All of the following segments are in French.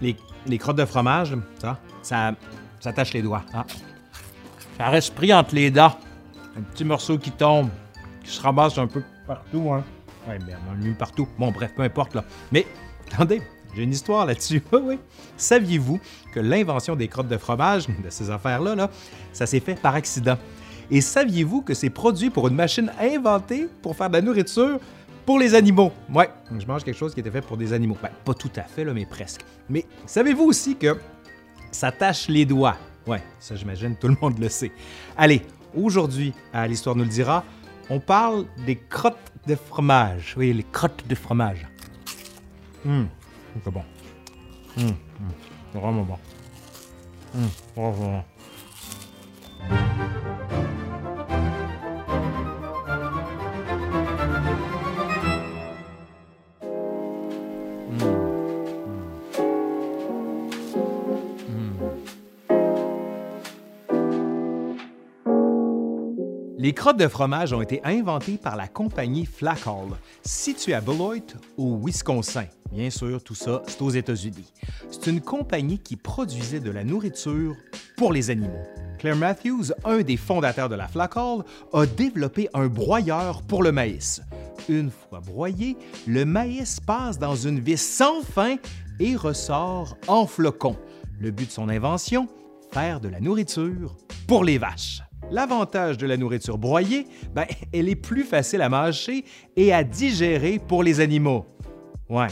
les, crottes de fromage, ça, ça, tâche les doigts. Ah. Ça reste pris entre les dents. Un petit morceau qui tombe, qui se ramasse un peu partout, hein. Ouais, bien, mieux partout. Bon, bref, peu importe, là. Mais, attendez, j'ai une histoire là-dessus. Saviez-vous que l'invention des crottes de fromage, de ces affaires-là, là, ça s'est fait par accident? Et saviez-vous que c'est produit pour une machine inventée pour faire de la nourriture pour les animaux? Ouais, je mange quelque chose qui était fait pour des animaux. Ben, pas tout à fait, là, mais presque. Mais savez-vous aussi que ça tâche les doigts? Ouais, ça, j'imagine, tout le monde le sait. Allez, aujourd'hui, à l'Histoire nous le dira, on parle des crottes de fromage. Oui, les crottes de fromage. Hum, c'est bon. Hum, hum, vraiment bon. Hum, vraiment. Les crottes de fromage ont été inventées par la compagnie Flackhall, située à Beloit, au Wisconsin. Bien sûr, tout ça, c'est aux États-Unis. C'est une compagnie qui produisait de la nourriture pour les animaux. Claire Matthews, un des fondateurs de la Flackhall, a développé un broyeur pour le maïs. Une fois broyé, le maïs passe dans une vis sans fin et ressort en flocons. Le but de son invention, faire de la nourriture pour les vaches. L'avantage de la nourriture broyée, ben, elle est plus facile à mâcher et à digérer pour les animaux. Ouais,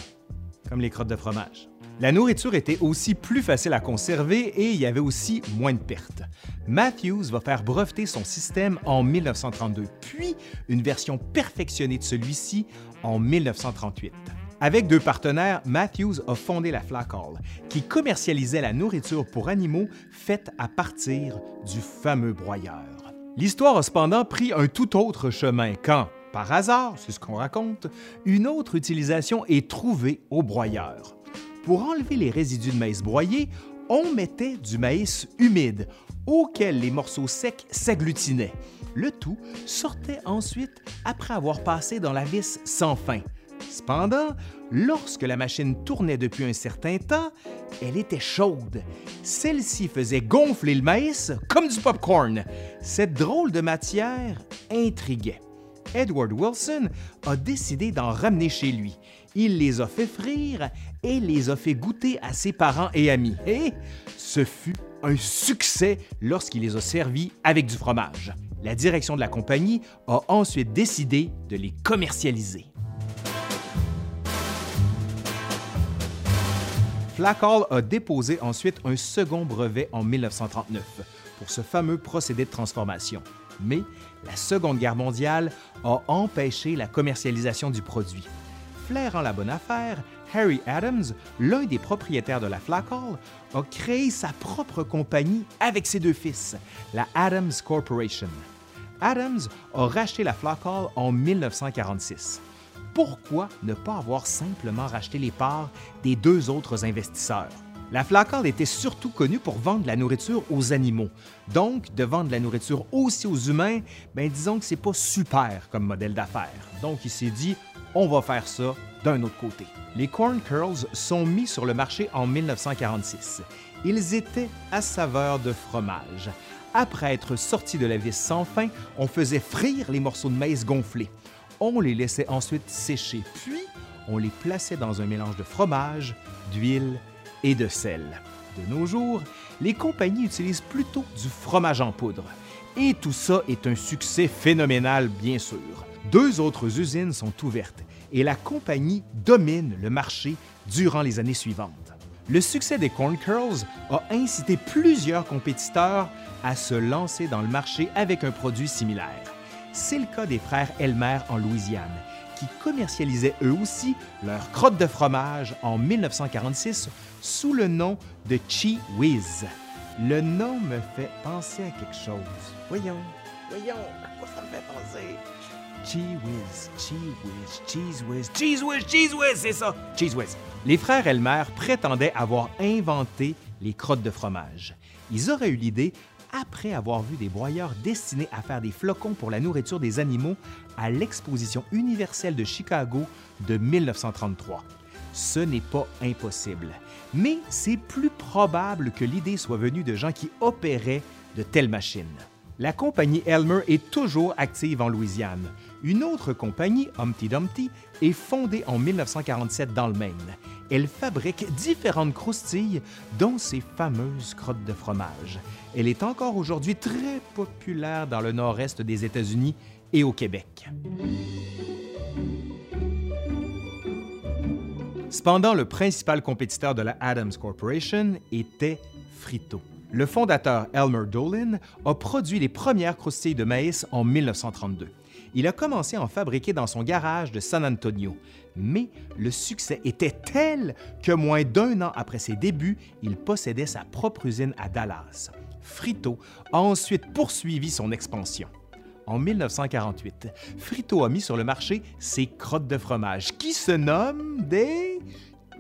comme les crottes de fromage. La nourriture était aussi plus facile à conserver et il y avait aussi moins de pertes. Matthews va faire breveter son système en 1932, puis une version perfectionnée de celui-ci en 1938. Avec deux partenaires, Matthews a fondé la Flackhall, qui commercialisait la nourriture pour animaux faite à partir du fameux broyeur. L'histoire a cependant pris un tout autre chemin quand, par hasard, c'est ce qu'on raconte, une autre utilisation est trouvée au broyeur. Pour enlever les résidus de maïs broyé, on mettait du maïs humide, auquel les morceaux secs s'agglutinaient. Le tout sortait ensuite après avoir passé dans la vis sans fin. Cependant, lorsque la machine tournait depuis un certain temps, elle était chaude. Celle-ci faisait gonfler le maïs comme du popcorn. Cette drôle de matière intriguait. Edward Wilson a décidé d'en ramener chez lui. Il les a fait frire et les a fait goûter à ses parents et amis. Et ce fut un succès lorsqu'il les a servis avec du fromage. La direction de la compagnie a ensuite décidé de les commercialiser. Flackhall a déposé ensuite un second brevet en 1939 pour ce fameux procédé de transformation. Mais la Seconde Guerre mondiale a empêché la commercialisation du produit. Flairant la bonne affaire, Harry Adams, l'un des propriétaires de la Flackhall, a créé sa propre compagnie avec ses deux fils, la Adams Corporation. Adams a racheté la Flackhall en 1946 pourquoi ne pas avoir simplement racheté les parts des deux autres investisseurs? La Flacard était surtout connue pour vendre la nourriture aux animaux. Donc, de vendre la nourriture aussi aux humains, ben disons que c'est pas super comme modèle d'affaires. Donc, il s'est dit, on va faire ça d'un autre côté. Les Corn Curls sont mis sur le marché en 1946. Ils étaient à saveur de fromage. Après être sortis de la vis sans fin, on faisait frire les morceaux de maïs gonflés. On les laissait ensuite sécher, puis on les plaçait dans un mélange de fromage, d'huile et de sel. De nos jours, les compagnies utilisent plutôt du fromage en poudre. Et tout ça est un succès phénoménal, bien sûr. Deux autres usines sont ouvertes et la compagnie domine le marché durant les années suivantes. Le succès des Corn Curls a incité plusieurs compétiteurs à se lancer dans le marché avec un produit similaire. C'est le cas des frères Elmer en Louisiane, qui commercialisaient eux aussi leur crotte de fromage en 1946 sous le nom de Chi Whiz. Le nom me fait penser à quelque chose. Voyons, voyons, à quoi ça me fait penser? Cheese Whiz, Cheese Whiz, Cheese Whiz, Cheese Whiz, Cheese Whiz, c'est ça, Cheese Whiz. Les frères Elmer prétendaient avoir inventé les crottes de fromage. Ils auraient eu l'idée après avoir vu des broyeurs destinés à faire des flocons pour la nourriture des animaux à l'exposition universelle de Chicago de 1933. ce n'est pas impossible. Mais c'est plus probable que l'idée soit venue de gens qui opéraient de telles machines. La compagnie Elmer est toujours active en Louisiane. Une autre compagnie, Humpty Dumpty, est fondée en 1947 dans le Maine. Elle fabrique différentes croustilles, dont ces fameuses crottes de fromage. Elle est encore aujourd'hui très populaire dans le nord-est des États-Unis et au Québec. Cependant, le principal compétiteur de la Adams Corporation était Frito. Le fondateur Elmer Dolan a produit les premières croustilles de maïs en 1932. Il a commencé à en fabriquer dans son garage de San Antonio, mais le succès était tel que moins d'un an après ses débuts, il possédait sa propre usine à Dallas. Frito a ensuite poursuivi son expansion. En 1948, Frito a mis sur le marché ses crottes de fromage qui se nomment des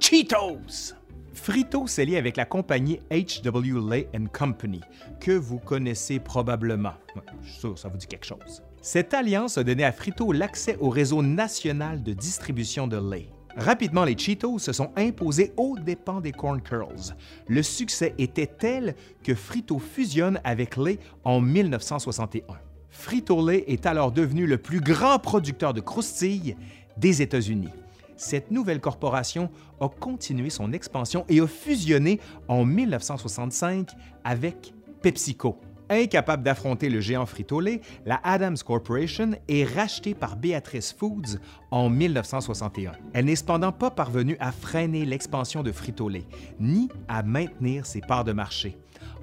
Cheetos. Frito s'est lié avec la compagnie H.W. Lay Company, que vous connaissez probablement. Je suis sûr, ça vous dit quelque chose. Cette alliance a donné à Frito l'accès au réseau national de distribution de lait. Rapidement, les Cheetos se sont imposés aux dépens des Corn Curls. Le succès était tel que Frito fusionne avec Lay en 1961. Frito-Lay est alors devenu le plus grand producteur de croustilles des États-Unis cette nouvelle corporation a continué son expansion et a fusionné en 1965 avec PepsiCo. Incapable d'affronter le géant Frito-Lay, la Adams Corporation est rachetée par Beatrice Foods en 1961. Elle n'est cependant pas parvenue à freiner l'expansion de Frito-Lay, ni à maintenir ses parts de marché.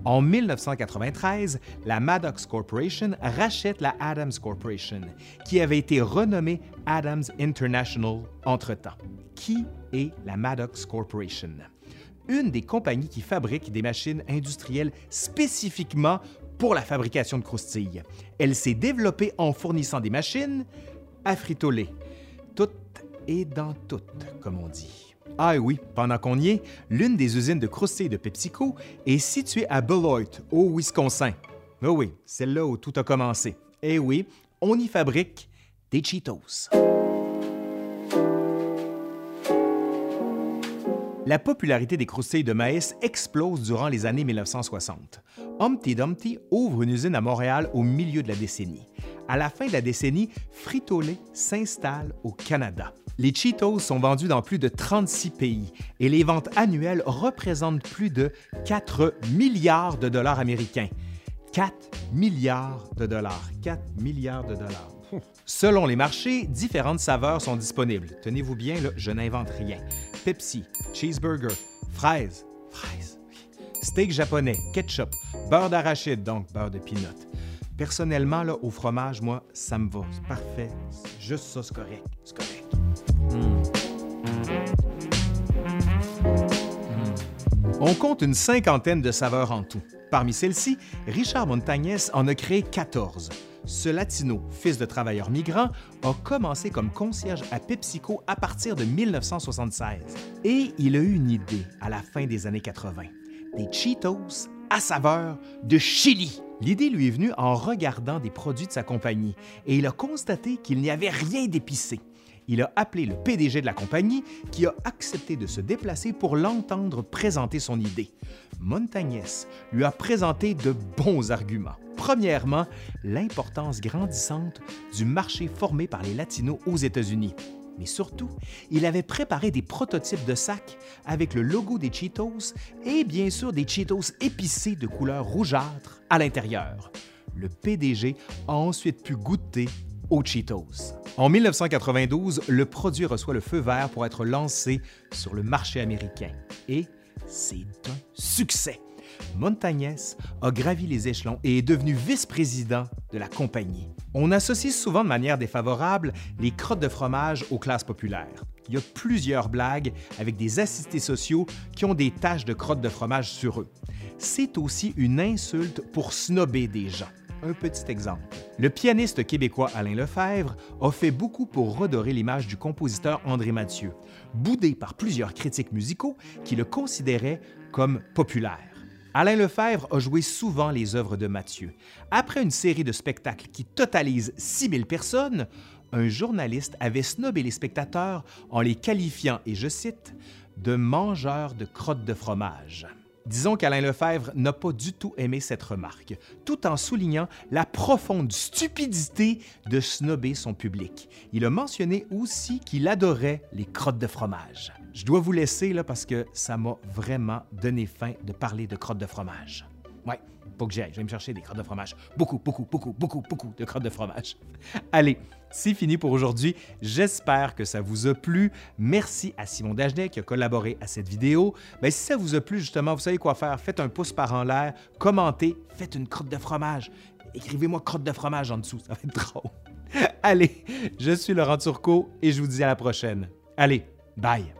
En 1993, la Maddox Corporation rachète la Adams Corporation, qui avait été renommée Adams International entre-temps. Qui est la Maddox Corporation? Une des compagnies qui fabrique des machines industrielles spécifiquement pour la fabrication de croustilles. Elle s'est développée en fournissant des machines à fritoler. Tout et dans tout, comme on dit. Ah oui, pendant qu'on y est, l'une des usines de croustilles de PepsiCo est située à Beloit, au Wisconsin. Ah oui, c'est là où tout a commencé. Eh oui, on y fabrique des Cheetos. La popularité des croustilles de maïs explose durant les années 1960. Humpty Dumpty ouvre une usine à Montréal au milieu de la décennie. À la fin de la décennie, Frito-Lay s'installe au Canada. Les Cheetos sont vendus dans plus de 36 pays et les ventes annuelles représentent plus de 4 milliards de dollars américains. 4 milliards de dollars. 4 milliards de dollars. Selon les marchés, différentes saveurs sont disponibles. Tenez-vous bien, là, je n'invente rien. Pepsi, cheeseburger, fraises, fraises, steak japonais, ketchup, beurre d'arachide, donc beurre de peanut. Personnellement, là, au fromage, moi, ça me va. C'est parfait. Juste ça, c'est correct. Correct. Hmm. On compte une cinquantaine de saveurs en tout. Parmi celles-ci, Richard Montagnès en a créé 14. Ce latino, fils de travailleurs migrants, a commencé comme concierge à PepsiCo à partir de 1976. Et il a eu une idée à la fin des années 80. Des Cheetos à saveur de chili. L'idée lui est venue en regardant des produits de sa compagnie et il a constaté qu'il n'y avait rien d'épicé. Il a appelé le PDG de la compagnie qui a accepté de se déplacer pour l'entendre présenter son idée. Montagnès lui a présenté de bons arguments. Premièrement, l'importance grandissante du marché formé par les Latinos aux États-Unis. Mais surtout, il avait préparé des prototypes de sacs avec le logo des Cheetos et bien sûr des Cheetos épicés de couleur rougeâtre à l'intérieur. Le PDG a ensuite pu goûter Cheetos. En 1992, le produit reçoit le feu vert pour être lancé sur le marché américain. Et c'est un succès. Montagnès a gravi les échelons et est devenu vice-président de la compagnie. On associe souvent de manière défavorable les crottes de fromage aux classes populaires. Il y a plusieurs blagues avec des assistés sociaux qui ont des taches de crottes de fromage sur eux. C'est aussi une insulte pour snobber des gens. Un petit exemple. Le pianiste québécois Alain Lefebvre a fait beaucoup pour redorer l'image du compositeur André Mathieu, boudé par plusieurs critiques musicaux qui le considéraient comme populaire. Alain Lefebvre a joué souvent les œuvres de Mathieu. Après une série de spectacles qui totalise 6000 personnes, un journaliste avait snobé les spectateurs en les qualifiant, et je cite, de mangeurs de crottes de fromage. Disons qu'Alain Lefebvre n'a pas du tout aimé cette remarque, tout en soulignant la profonde stupidité de snobber son public. Il a mentionné aussi qu'il adorait les crottes de fromage. Je dois vous laisser là parce que ça m'a vraiment donné faim de parler de crottes de fromage. Ouais, faut que j'aille. Je vais me chercher des crottes de fromage. Beaucoup, beaucoup, beaucoup, beaucoup, beaucoup de crottes de fromage. Allez, c'est fini pour aujourd'hui. J'espère que ça vous a plu. Merci à Simon Dagenet qui a collaboré à cette vidéo. Ben, si ça vous a plu, justement, vous savez quoi faire. Faites un pouce par en l'air, commentez, faites une crotte de fromage. Écrivez-moi crotte de fromage en dessous, ça va être drôle. Allez, je suis Laurent Turcot et je vous dis à la prochaine. Allez, bye!